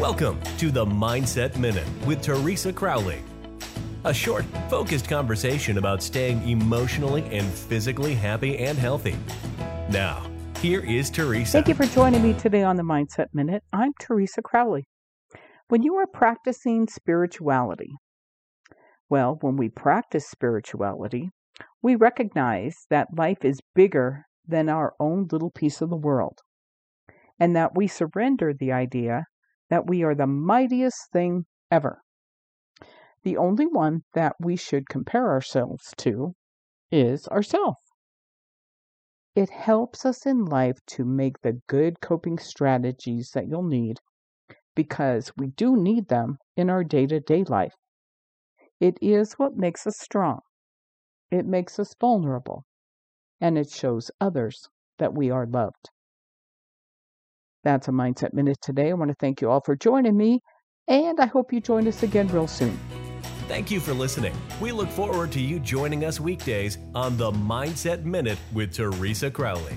Welcome to the Mindset Minute with Teresa Crowley. A short, focused conversation about staying emotionally and physically happy and healthy. Now, here is Teresa. Thank you for joining me today on the Mindset Minute. I'm Teresa Crowley. When you are practicing spirituality, well, when we practice spirituality, we recognize that life is bigger than our own little piece of the world, and that we surrender the idea that we are the mightiest thing ever. The only one that we should compare ourselves to is ourself. It helps us in life to make the good coping strategies that you'll need because we do need them in our day to day life. It is what makes us strong, it makes us vulnerable, and it shows others that we are loved. That's a Mindset Minute today. I want to thank you all for joining me, and I hope you join us again real soon. Thank you for listening. We look forward to you joining us weekdays on the Mindset Minute with Teresa Crowley.